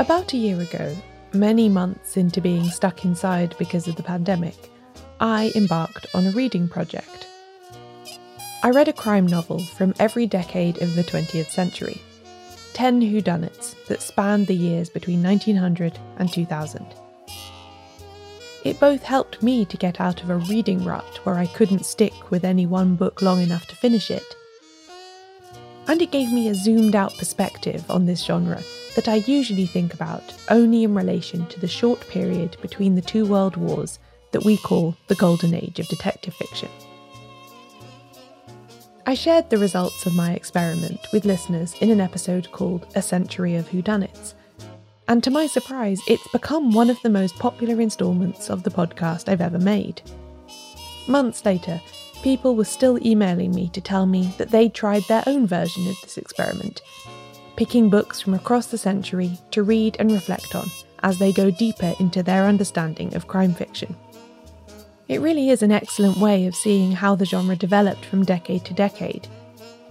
About a year ago, many months into being stuck inside because of the pandemic, I embarked on a reading project. I read a crime novel from every decade of the 20th century 10 whodunits that spanned the years between 1900 and 2000. It both helped me to get out of a reading rut where I couldn't stick with any one book long enough to finish it, and it gave me a zoomed out perspective on this genre that I usually think about only in relation to the short period between the two world wars that we call the golden age of detective fiction. I shared the results of my experiment with listeners in an episode called A Century of Whodunits, and to my surprise, it's become one of the most popular instalments of the podcast I've ever made. Months later, people were still emailing me to tell me that they'd tried their own version of this experiment picking books from across the century to read and reflect on as they go deeper into their understanding of crime fiction. It really is an excellent way of seeing how the genre developed from decade to decade,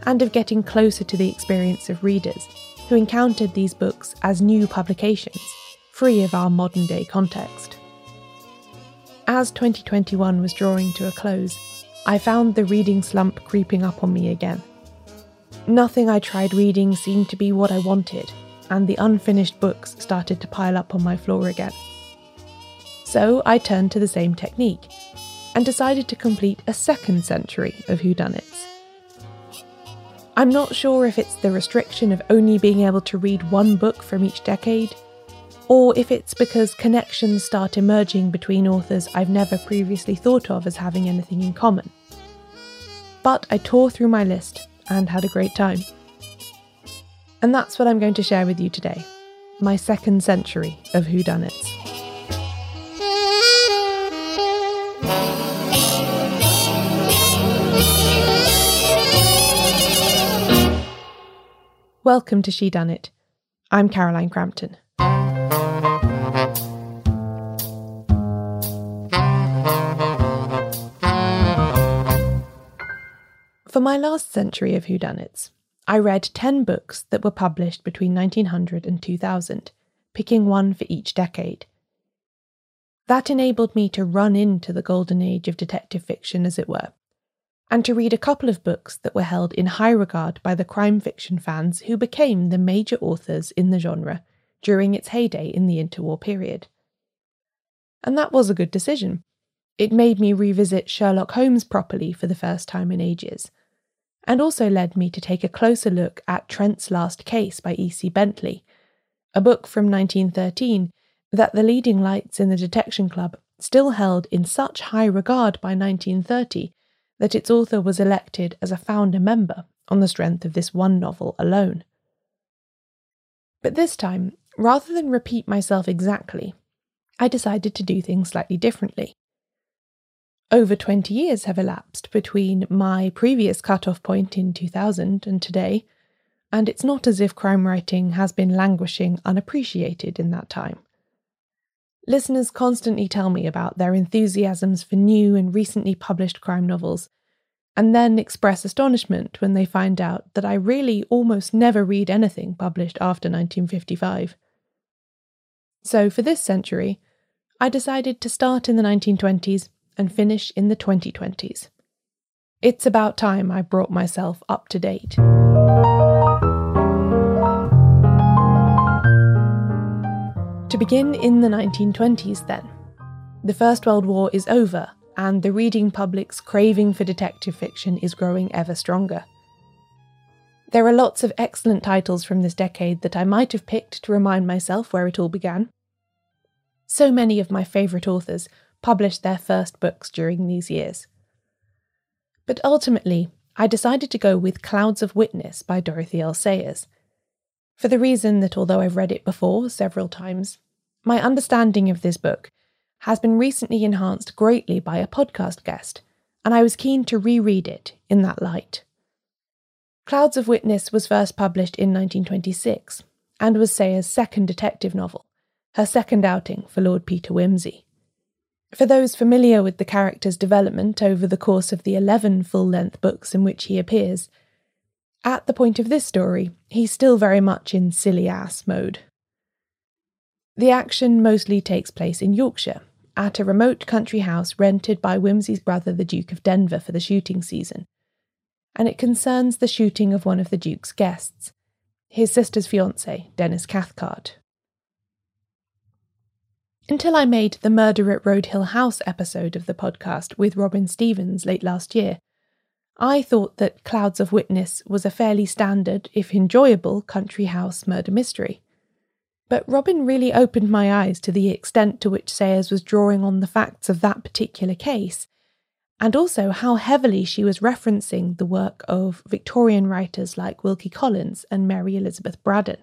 and of getting closer to the experience of readers who encountered these books as new publications, free of our modern day context. As 2021 was drawing to a close, I found the reading slump creeping up on me again Nothing I tried reading seemed to be what I wanted, and the unfinished books started to pile up on my floor again. So I turned to the same technique and decided to complete a second century of whodunits. I'm not sure if it's the restriction of only being able to read one book from each decade, or if it's because connections start emerging between authors I've never previously thought of as having anything in common. But I tore through my list and had a great time. And that's what I'm going to share with you today my second century of whodunits. Welcome to She Done It. I'm Caroline Crampton. For my last century of whodunits, I read 10 books that were published between 1900 and 2000, picking one for each decade. That enabled me to run into the golden age of detective fiction, as it were, and to read a couple of books that were held in high regard by the crime fiction fans who became the major authors in the genre during its heyday in the interwar period. And that was a good decision. It made me revisit Sherlock Holmes properly for the first time in ages and also led me to take a closer look at Trent's Last Case by E.C. Bentley, a book from 1913 that the leading lights in the Detection Club still held in such high regard by 1930 that its author was elected as a founder member on the strength of this one novel alone. But this time, rather than repeat myself exactly, I decided to do things slightly differently. Over 20 years have elapsed between my previous cut-off point in 2000 and today, and it's not as if crime writing has been languishing unappreciated in that time. Listeners constantly tell me about their enthusiasms for new and recently published crime novels, and then express astonishment when they find out that I really almost never read anything published after 1955. So, for this century, I decided to start in the 1920s and finish in the 2020s. It's about time I brought myself up to date. To begin in the 1920s, then. The First World War is over, and the reading public's craving for detective fiction is growing ever stronger. There are lots of excellent titles from this decade that I might have picked to remind myself where it all began. So many of my favourite authors published their first books during these years. But ultimately, I decided to go with Clouds of Witness by Dorothy L. Sayers, for the reason that although I've read it before several times, my understanding of this book has been recently enhanced greatly by a podcast guest, and I was keen to reread it in that light. Clouds of Witness was first published in 1926 and was Sayers' second detective novel, her second outing for Lord Peter Wimsey. For those familiar with the character's development over the course of the 11 full length books in which he appears, at the point of this story, he's still very much in silly ass mode. The action mostly takes place in Yorkshire, at a remote country house rented by Wimsey's brother, the Duke of Denver, for the shooting season. And it concerns the shooting of one of the Duke's guests, his sister's fiance, Dennis Cathcart. Until I made the Murder at Road Hill House episode of the podcast with Robin Stevens late last year, I thought that Clouds of Witness was a fairly standard, if enjoyable, country house murder mystery. But Robin really opened my eyes to the extent to which Sayers was drawing on the facts of that particular case, and also how heavily she was referencing the work of Victorian writers like Wilkie Collins and Mary Elizabeth Braddon.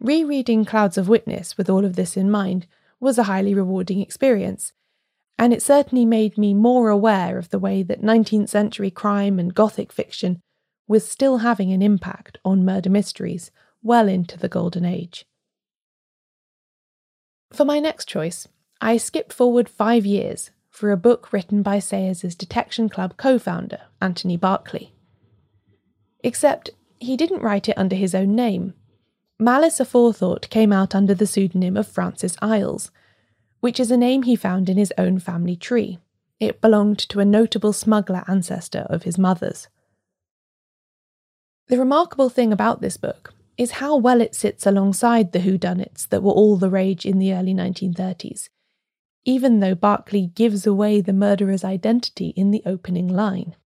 Rereading Clouds of Witness with all of this in mind was a highly rewarding experience, and it certainly made me more aware of the way that 19th century crime and Gothic fiction was still having an impact on murder mysteries well into the Golden Age. For my next choice, I skip forward five years for a book written by Sayers' Detection Club co founder, Anthony Berkeley. Except he didn't write it under his own name. Malice Aforethought came out under the pseudonym of Francis Iles, which is a name he found in his own family tree. It belonged to a notable smuggler ancestor of his mother's. The remarkable thing about this book is how well it sits alongside the whodunits that were all the rage in the early 1930s, even though Berkeley gives away the murderer's identity in the opening line.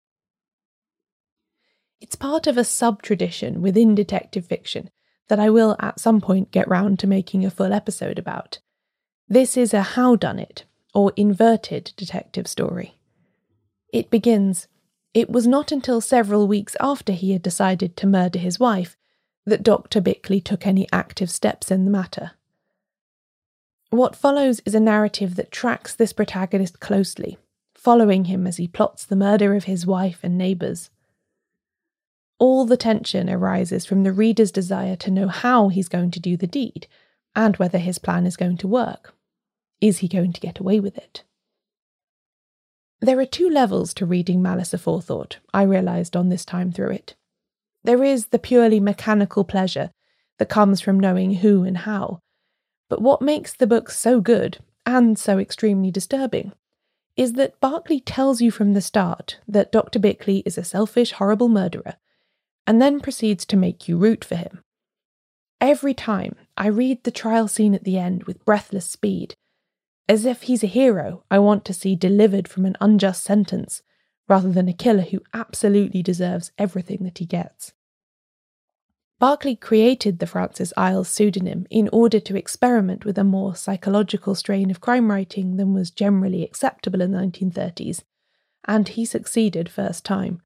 It's part of a sub tradition within detective fiction that I will at some point get round to making a full episode about. This is a how done it, or inverted detective story. It begins It was not until several weeks after he had decided to murder his wife that Dr. Bickleigh took any active steps in the matter. What follows is a narrative that tracks this protagonist closely, following him as he plots the murder of his wife and neighbours. All the tension arises from the reader's desire to know how he's going to do the deed and whether his plan is going to work. Is he going to get away with it? There are two levels to reading Malice Aforethought, I realised on this time through it. There is the purely mechanical pleasure that comes from knowing who and how. But what makes the book so good, and so extremely disturbing, is that Berkeley tells you from the start that Dr. Bickleigh is a selfish, horrible murderer, and then proceeds to make you root for him. Every time I read the trial scene at the end with breathless speed, as if he's a hero I want to see delivered from an unjust sentence, rather than a killer who absolutely deserves everything that he gets. Berkeley created the Francis Iles pseudonym in order to experiment with a more psychological strain of crime writing than was generally acceptable in the 1930s, and he succeeded first time.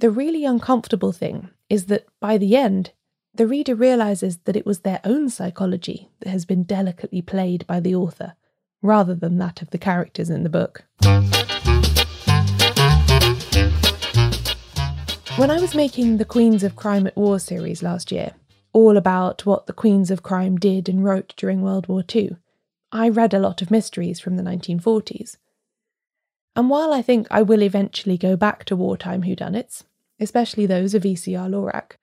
The really uncomfortable thing is that by the end, the reader realizes that it was their own psychology that has been delicately played by the author, rather than that of the characters in the book. When I was making the Queens of Crime at War series last year, all about what the Queens of Crime did and wrote during World War II, I read a lot of mysteries from the 1940s. And while I think I will eventually go back to wartime whodunits, especially those of E.C.R. Lorac,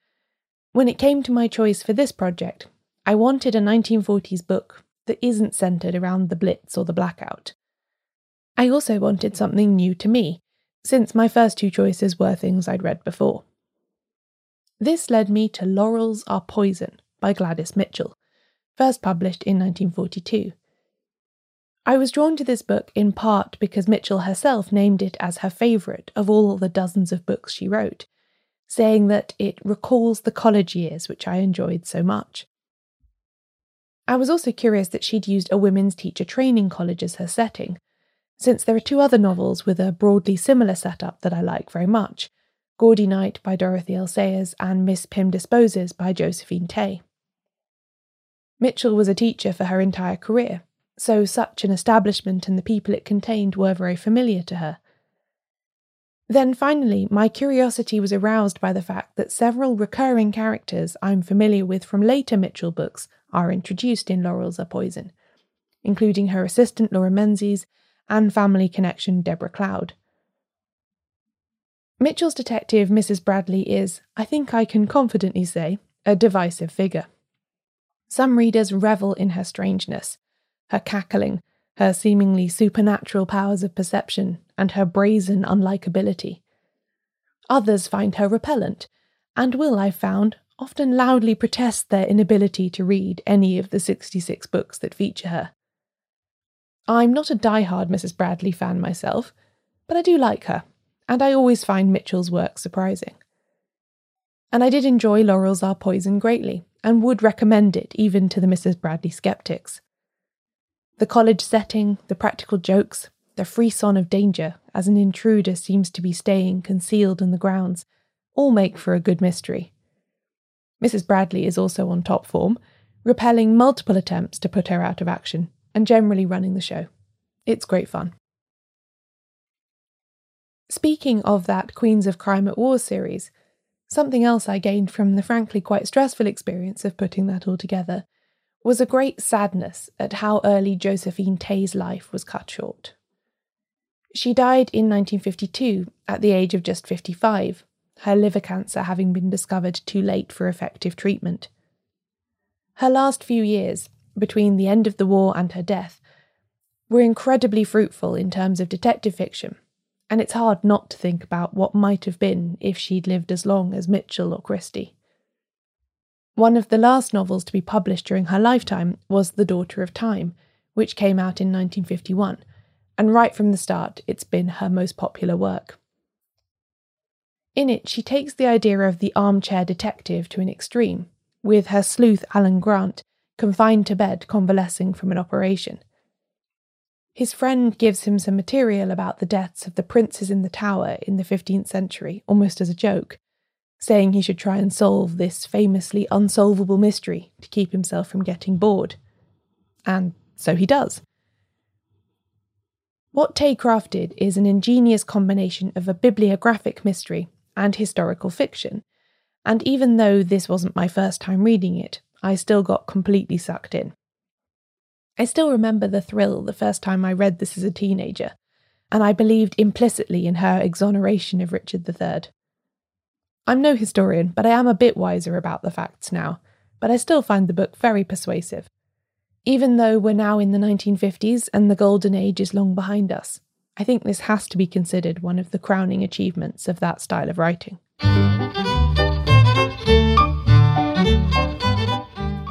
when it came to my choice for this project, I wanted a 1940s book that isn't centred around the Blitz or the Blackout. I also wanted something new to me, since my first two choices were things I'd read before. This led me to Laurels Are Poison by Gladys Mitchell, first published in 1942. I was drawn to this book in part because Mitchell herself named it as her favourite of all the dozens of books she wrote, saying that it recalls the college years which I enjoyed so much. I was also curious that she'd used a women's teacher training college as her setting, since there are two other novels with a broadly similar setup that I like very much Gaudy Night by Dorothy L. Sayers and Miss Pym Disposes by Josephine Tey. Mitchell was a teacher for her entire career, so such an establishment and the people it contained were very familiar to her. Then finally, my curiosity was aroused by the fact that several recurring characters I'm familiar with from later Mitchell books are introduced in Laurels Are Poison, including her assistant Laura Menzies and family connection Deborah Cloud. Mitchell's detective, Mrs. Bradley, is, I think I can confidently say, a divisive figure. Some readers revel in her strangeness, her cackling, her seemingly supernatural powers of perception, and her brazen unlikability. Others find her repellent, and will, I've found, often loudly protest their inability to read any of the 66 books that feature her. I'm not a die-hard Mrs. Bradley fan myself, but I do like her, and I always find Mitchell's work surprising. And I did enjoy Laurels Are Poison greatly, and would recommend it even to the Mrs. Bradley skeptics. The college setting, the practical jokes, the frisson of danger as an intruder seems to be staying concealed in the grounds, all make for a good mystery. Mrs. Bradley is also on top form, repelling multiple attempts to put her out of action and generally running the show. It's great fun. Speaking of that Queens of Crime at War series, something else I gained from the frankly quite stressful experience of putting that all together was a great sadness at how early Josephine Tey's life was cut short. She died in 1952 at the age of just 55, her liver cancer having been discovered too late for effective treatment. Her last few years, between the end of the war and her death, were incredibly fruitful in terms of detective fiction, and it's hard not to think about what might have been if she'd lived as long as Mitchell or Christie. One of the last novels to be published during her lifetime was The Daughter of Time, which came out in 1951, and right from the start, it's been her most popular work. In it, she takes the idea of the armchair detective to an extreme, with her sleuth Alan Grant confined to bed convalescing from an operation. His friend gives him some material about the deaths of the princes in the tower in the 15th century, almost as a joke, saying he should try and solve this famously unsolvable mystery to keep himself from getting bored. And so he does. What Tey crafted is an ingenious combination of a bibliographic mystery and historical fiction, and even though this wasn't my first time reading it, I still got completely sucked in. I still remember the thrill the first time I read this as a teenager, and I believed implicitly in her exoneration of Richard III. I'm no historian, but I am a bit wiser about the facts now, but I still find the book very persuasive. Even though we're now in the 1950s and the golden age is long behind us, I think this has to be considered one of the crowning achievements of that style of writing.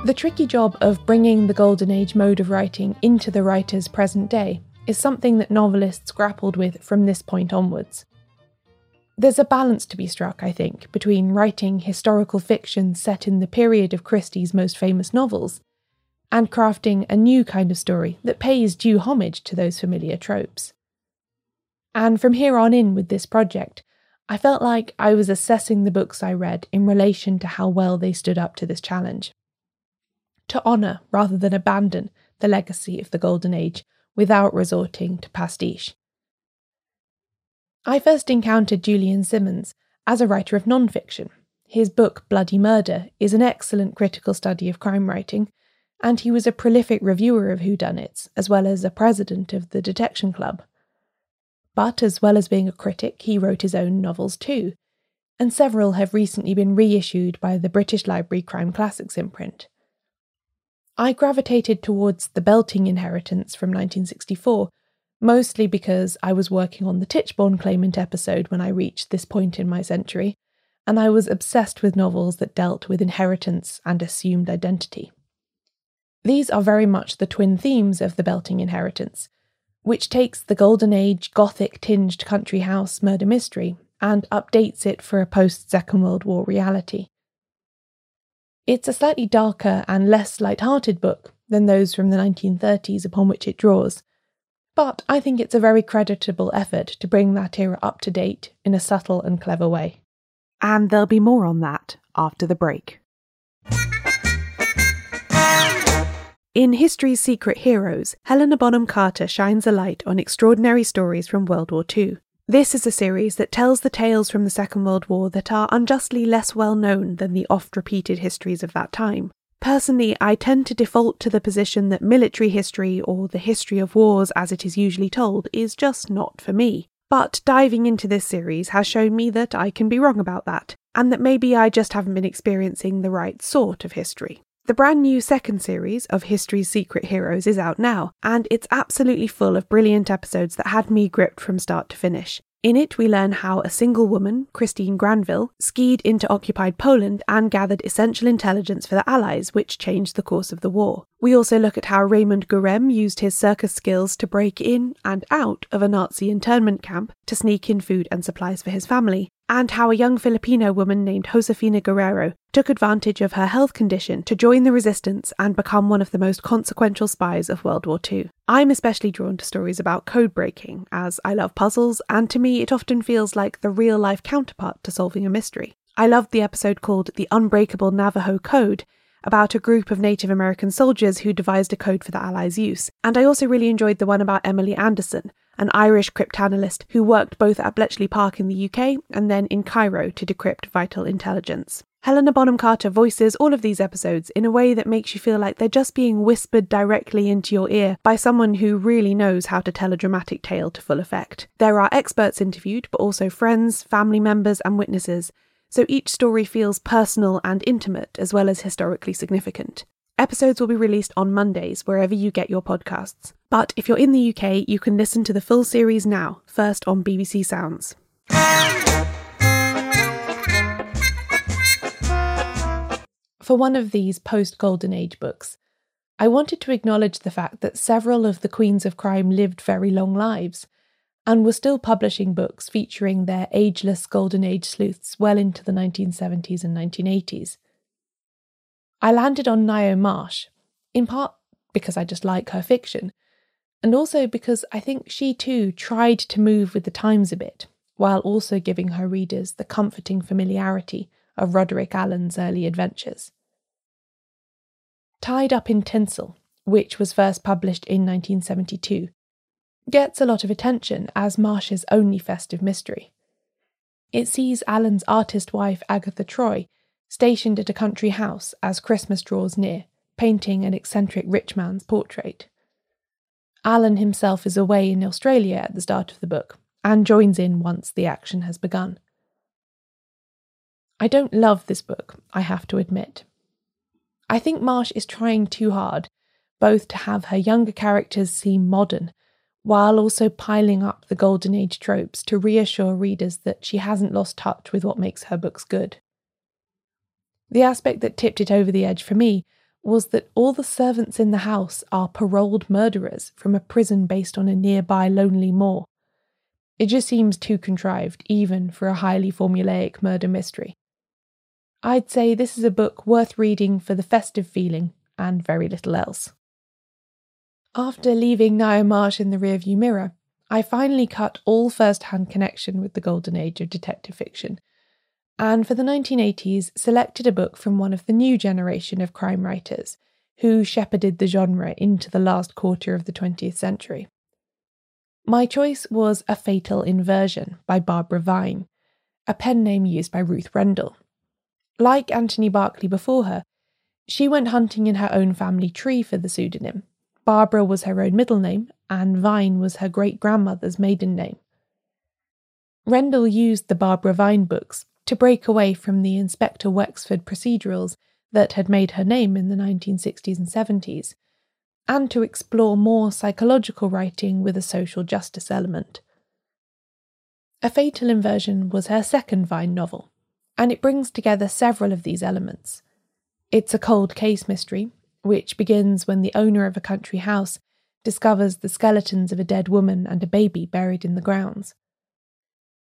The tricky job of bringing the Golden Age mode of writing into the writer's present day is something that novelists grappled with from this point onwards. There's a balance to be struck, I think, between writing historical fiction set in the period of Christie's most famous novels and crafting a new kind of story that pays due homage to those familiar tropes. And from here on in with this project, I felt like I was assessing the books I read in relation to how well they stood up to this challenge. To honour rather than abandon the legacy of the Golden Age without resorting to pastiche. I first encountered Julian Symons as a writer of non-fiction. His book Bloody Murder is an excellent critical study of crime writing, and he was a prolific reviewer of whodunits, as well as a president of the Detection Club. But as well as being a critic, he wrote his own novels too, and several have recently been reissued by the British Library Crime Classics imprint. I gravitated towards The Belting Inheritance from 1964, mostly because I was working on the Tichborne claimant episode when I reached this point in my century, and I was obsessed with novels that dealt with inheritance and assumed identity. These are very much the twin themes of The Belting Inheritance, which takes the Golden Age Gothic tinged country house murder mystery and updates it for a post Second World War reality. It's a slightly darker and less light-hearted book than those from the 1930s upon which it draws, but I think it's a very creditable effort to bring that era up to date in a subtle and clever way. And there'll be more on that after the break. In History's Secret Heroes, Helena Bonham Carter shines a light on extraordinary stories from World War II. This is a series that tells the tales from the Second World War that are unjustly less well known than the oft repeated histories of that time. Personally, I tend to default to the position that military history, or the history of wars as it is usually told, is just not for me. But diving into this series has shown me that I can be wrong about that, and that maybe I just haven't been experiencing the right sort of history. The brand new second series of History's Secret Heroes is out now, and it's absolutely full of brilliant episodes that had me gripped from start to finish. In it, we learn how a single woman, Christine Granville, skied into occupied Poland and gathered essential intelligence for the Allies, which changed the course of the war. We also look at how Raymond Gourem used his circus skills to break in and out of a Nazi internment camp to sneak in food and supplies for his family, and how a young Filipino woman named Josefina Guerrero took advantage of her health condition to join the resistance and become one of the most consequential spies of World War II. I'm especially drawn to stories about code breaking, as I love puzzles, and to me it often feels like the real life counterpart to solving a mystery. I loved the episode called The Unbreakable Navajo Code, about a group of Native American soldiers who devised a code for the Allies' use. And I also really enjoyed the one about Emily Anderson, an Irish cryptanalyst who worked both at Bletchley Park in the UK and then in Cairo to decrypt vital intelligence. Helena Bonham Carter voices all of these episodes in a way that makes you feel like they're just being whispered directly into your ear by someone who really knows how to tell a dramatic tale to full effect. There are experts interviewed, but also friends, family members, and witnesses, so each story feels personal and intimate as well as historically significant. Episodes will be released on Mondays wherever you get your podcasts. But if you're in the UK, you can listen to the full series now, first on BBC Sounds. For one of these post Golden Age books, I wanted to acknowledge the fact that several of the queens of crime lived very long lives and were still publishing books featuring their ageless Golden Age sleuths well into the 1970s and 1980s. I landed on Ngaio Marsh, in part because I just like her fiction, and also because I think she too tried to move with the times a bit, while also giving her readers the comforting familiarity of Roderick Alleyn's early adventures. Tied Up in Tinsel, which was first published in 1972, gets a lot of attention as Marsh's only festive mystery. It sees Alleyn's artist wife Agatha Troy stationed at a country house as Christmas draws near, painting an eccentric rich man's portrait. Alleyn himself is away in Australia at the start of the book and joins in once the action has begun. I don't love this book, I have to admit. I think Marsh is trying too hard, both to have her younger characters seem modern, while also piling up the Golden Age tropes to reassure readers that she hasn't lost touch with what makes her books good. The aspect that tipped it over the edge for me was that all the servants in the house are paroled murderers from a prison based on a nearby lonely moor. It just seems too contrived, even for a highly formulaic murder mystery. I'd say this is a book worth reading for the festive feeling and very little else. After leaving Ngaio Marsh in the rearview mirror, I finally cut all first hand connection with the golden age of detective fiction and for the 1980s selected a book from one of the new generation of crime writers who shepherded the genre into the last quarter of the 20th century. My choice was A Fatal Inversion by Barbara Vine, a pen name used by Ruth Rendell. Like Anthony Berkeley before her, she went hunting in her own family tree for the pseudonym. Barbara was her own middle name, and Vine was her great grandmother's maiden name. Rendell used the Barbara Vine books to break away from the Inspector Wexford procedurals that had made her name in the 1960s and 70s, and to explore more psychological writing with a social justice element. A Fatal Inversion was her second Vine novel, and it brings together several of these elements. It's a cold case mystery, which begins when the owner of a country house discovers the skeletons of a dead woman and a baby buried in the grounds.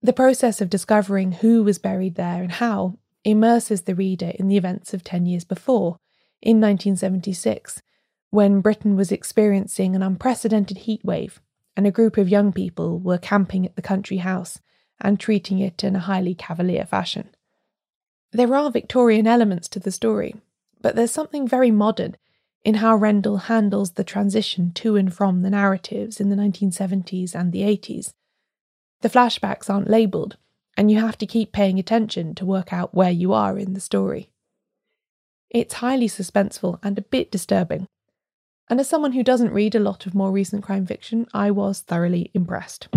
The process of discovering who was buried there and how immerses the reader in the events of 10 years before, in 1976, when Britain was experiencing an unprecedented heatwave and a group of young people were camping at the country house and treating it in a highly cavalier fashion. There are Victorian elements to the story, but there's something very modern in how Rendell handles the transition to and from the narratives in the 1970s and the 80s the flashbacks aren't labelled, and you have to keep paying attention to work out where you are in the story. It's highly suspenseful and a bit disturbing. And as someone who doesn't read a lot of more recent crime fiction, I was thoroughly impressed.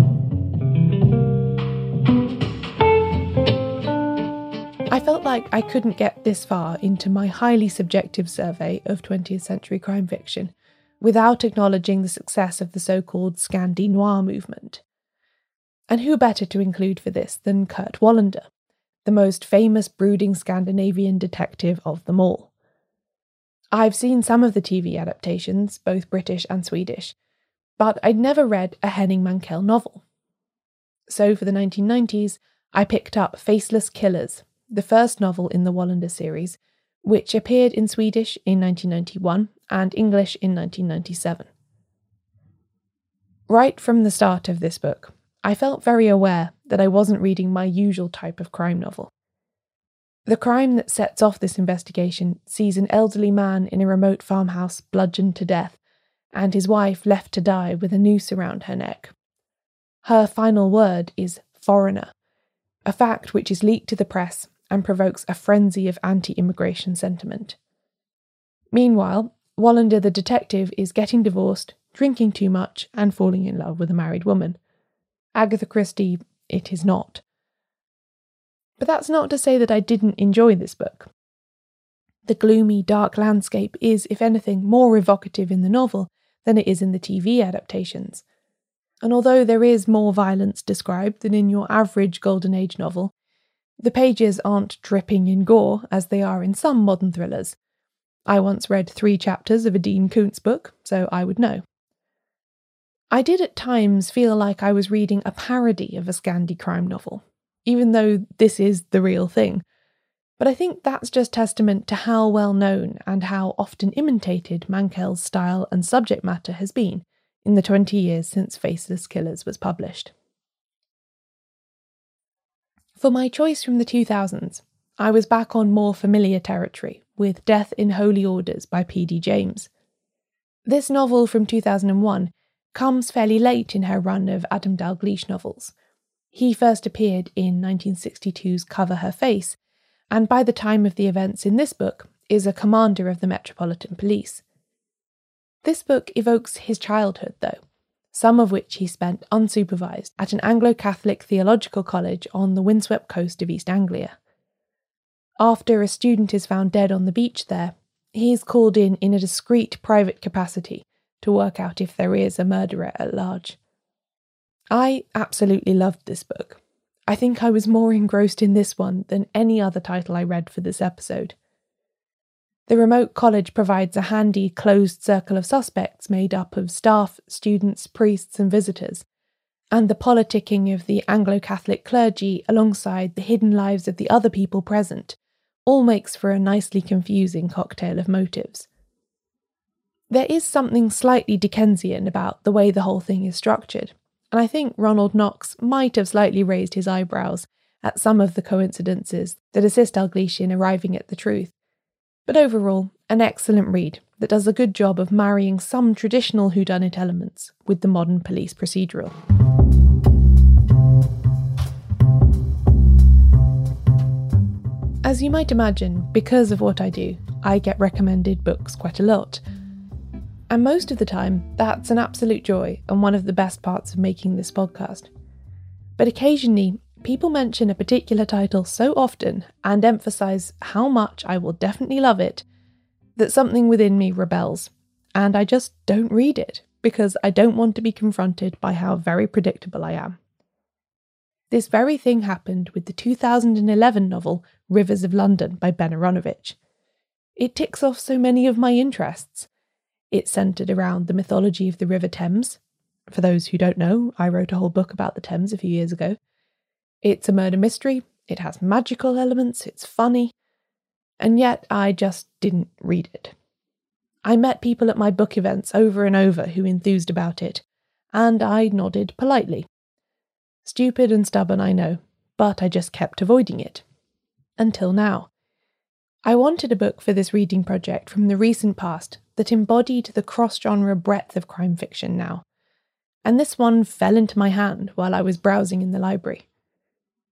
I felt like I couldn't get this far into my highly subjective survey of 20th century crime fiction without acknowledging the success of the so called Scandi Noir movement. And who better to include for this than Kurt Wallander, the most famous brooding Scandinavian detective of them all? I've seen some of the TV adaptations, both British and Swedish, but I'd never read a Henning Mankell novel. So for the 1990s, I picked up Faceless Killers, the first novel in the Wallander series, which appeared in Swedish in 1991 and English in 1997. Right from the start of this book, I felt very aware that I wasn't reading my usual type of crime novel. The crime that sets off this investigation sees an elderly man in a remote farmhouse bludgeoned to death, and his wife left to die with a noose around her neck. Her final word is foreigner, a fact which is leaked to the press and provokes a frenzy of anti immigration sentiment. Meanwhile, Wallander the detective is getting divorced, drinking too much, and falling in love with a married woman. Agatha Christie, it is not. But that's not to say that I didn't enjoy this book. The gloomy, dark landscape is, if anything, more evocative in the novel than it is in the TV adaptations. And although there is more violence described than in your average Golden Age novel, the pages aren't dripping in gore as they are in some modern thrillers. I once read three chapters of a Dean Koontz book, so I would know. I did at times feel like I was reading a parody of a Scandi crime novel, even though this is the real thing. But I think that's just testament to how well known and how often imitated Mankell's style and subject matter has been in the 20 years since Faceless Killers was published. For my choice from the 2000s, I was back on more familiar territory with Death in Holy Orders by P.D. James. This novel from 2001 comes fairly late in her run of Adam Dalgliesh novels. He first appeared in 1962's Cover Her Face, and by the time of the events in this book, is a commander of the Metropolitan Police. This book evokes his childhood, though, some of which he spent unsupervised at an Anglo Catholic theological college on the windswept coast of East Anglia. After a student is found dead on the beach there, he is called in in a discreet private capacity to work out if there is a murderer at large. I absolutely loved this book. I think I was more engrossed in this one than any other title I read for this episode. The remote college provides a handy closed circle of suspects made up of staff, students, priests, and visitors, and the politicking of the Anglo Catholic clergy alongside the hidden lives of the other people present all makes for a nicely confusing cocktail of motives. There is something slightly Dickensian about the way the whole thing is structured, and I think Ronald Knox might have slightly raised his eyebrows at some of the coincidences that assist in arriving at the truth but overall, an excellent read that does a good job of marrying some traditional whodunit elements with the modern police procedural. As you might imagine, because of what I do, I get recommended books quite a lot. And most of the time, that's an absolute joy and one of the best parts of making this podcast. But occasionally, People mention a particular title so often and emphasize how much I will definitely love it that something within me rebels, and I just don't read it because I don't want to be confronted by how very predictable I am. This very thing happened with the 2011 novel Rivers of London by Ben Aaronovitch. It ticks off so many of my interests. It's centred around the mythology of the River Thames. For those who don't know, I wrote a whole book about the Thames a few years ago. It's a murder mystery, it has magical elements, it's funny, and yet I just didn't read it. I met people at my book events over and over who enthused about it, and I nodded politely. Stupid and stubborn, I know, but I just kept avoiding it. Until now. I wanted a book for this reading project from the recent past that embodied the cross genre breadth of crime fiction now, and this one fell into my hand while I was browsing in the library.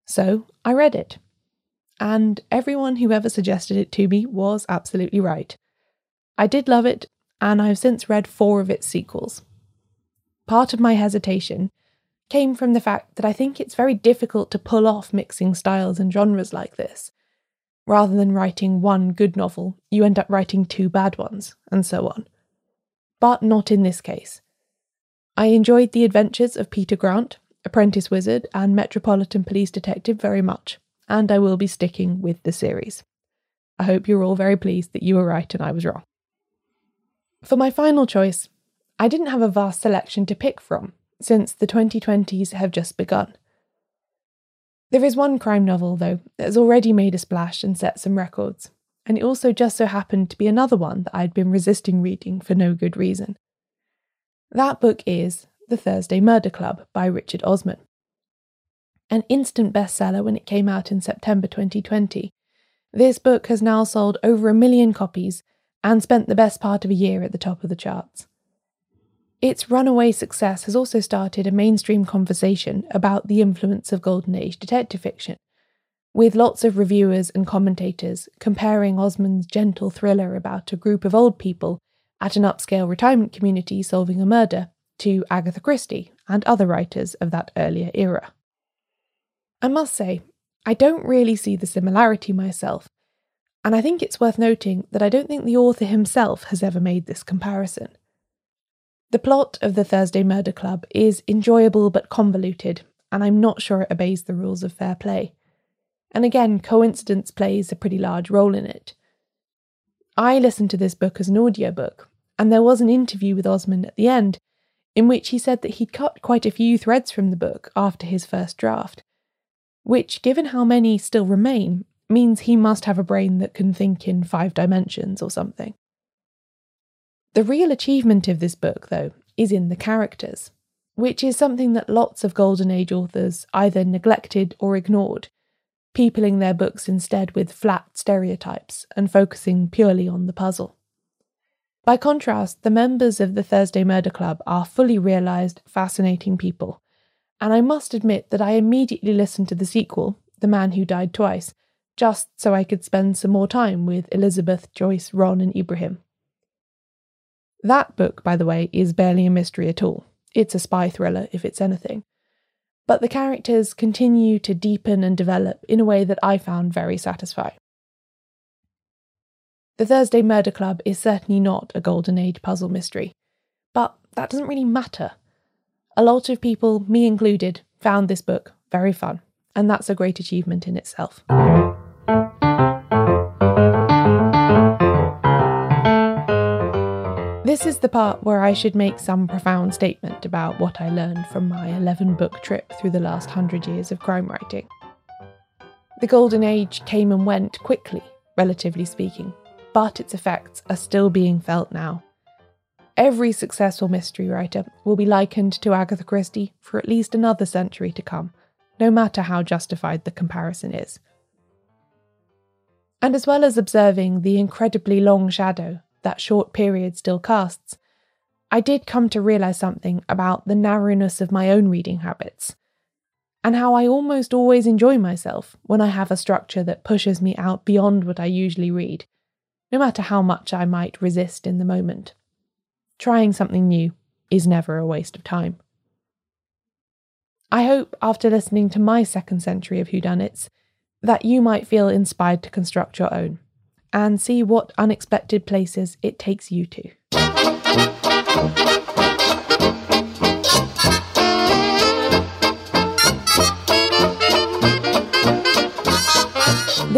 So I read it. And everyone who ever suggested it to me was absolutely right. I did love it, and I've since read four of its sequels. Part of my hesitation came from the fact that I think it's very difficult to pull off mixing styles and genres like this, Rather than writing one good novel, you end up writing two bad ones, and so on. But not in this case. I enjoyed the adventures of Peter Grant, Apprentice Wizard, and Metropolitan Police Detective very much, and I will be sticking with the series. I hope you're all very pleased that you were right and I was wrong. For my final choice, I didn't have a vast selection to pick from, since the 2020s have just begun. There is one crime novel, though, that has already made a splash and set some records, and it also just so happened to be another one that I'd been resisting reading for no good reason. That book is The Thursday Murder Club by Richard Osman. An instant bestseller when it came out in September 2020, this book has now sold over a million copies and spent the best part of a year at the top of the charts. Its runaway success has also started a mainstream conversation about the influence of Golden Age detective fiction, with lots of reviewers and commentators comparing Osman's gentle thriller about a group of old people at an upscale retirement community solving a murder to Agatha Christie and other writers of that earlier era. I must say, I don't really see the similarity myself, and I think it's worth noting that I don't think the author himself has ever made this comparison. The plot of the Thursday Murder Club is enjoyable but convoluted, and I'm not sure it obeys the rules of fair play. And again, coincidence plays a pretty large role in it. I listened to this book as an audiobook, and there was an interview with Osman at the end in which he said that he'd cut quite a few threads from the book after his first draft, which, given how many still remain, means he must have a brain that can think in five dimensions or something. The real achievement of this book, though, is in the characters, which is something that lots of Golden Age authors either neglected or ignored, peopling their books instead with flat stereotypes and focusing purely on the puzzle. By contrast, the members of the Thursday Murder Club are fully realised, fascinating people, and I must admit that I immediately listened to the sequel, The Man Who Died Twice, just so I could spend some more time with Elizabeth, Joyce, Ron, and Ibrahim. That book, by the way, is barely a mystery at all. It's a spy thriller, if it's anything. But the characters continue to deepen and develop in a way that I found very satisfying. The Thursday Murder Club is certainly not a Golden Age puzzle mystery, but that doesn't really matter. A lot of people, me included, found this book very fun, and that's a great achievement in itself. This is the part where I should make some profound statement about what I learned from my 11 book trip through the last hundred years of crime writing. The Golden Age came and went quickly, relatively speaking, but its effects are still being felt now. Every successful mystery writer will be likened to Agatha Christie for at least another century to come, no matter how justified the comparison is. And as well as observing the incredibly long shadow that short period still casts, I did come to realise something about the narrowness of my own reading habits, and how I almost always enjoy myself when I have a structure that pushes me out beyond what I usually read, no matter how much I might resist in the moment. Trying something new is never a waste of time. I hope, after listening to my second century of whodunits, that you might feel inspired to construct your own and see what unexpected places it takes you to.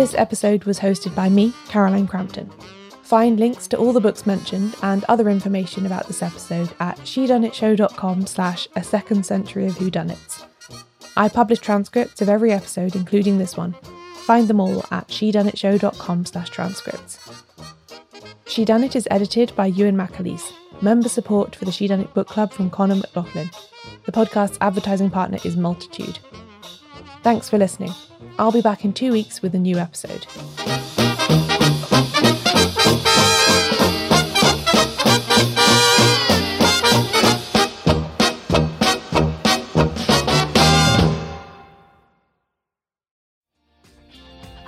This episode was hosted by me, Caroline Crampton. Find links to all the books mentioned and other information about this episode at shedoneitshow.com slash a second century of whodunits. I publish transcripts of every episode, including this one, Find them all at shedoneitshow.com slash transcripts. She Done It is edited by Ewan McAleese. Member support for the She Done It book club from Connor McLaughlin. The podcast's advertising partner is Multitude. Thanks for listening. I'll be back in two weeks with a new episode.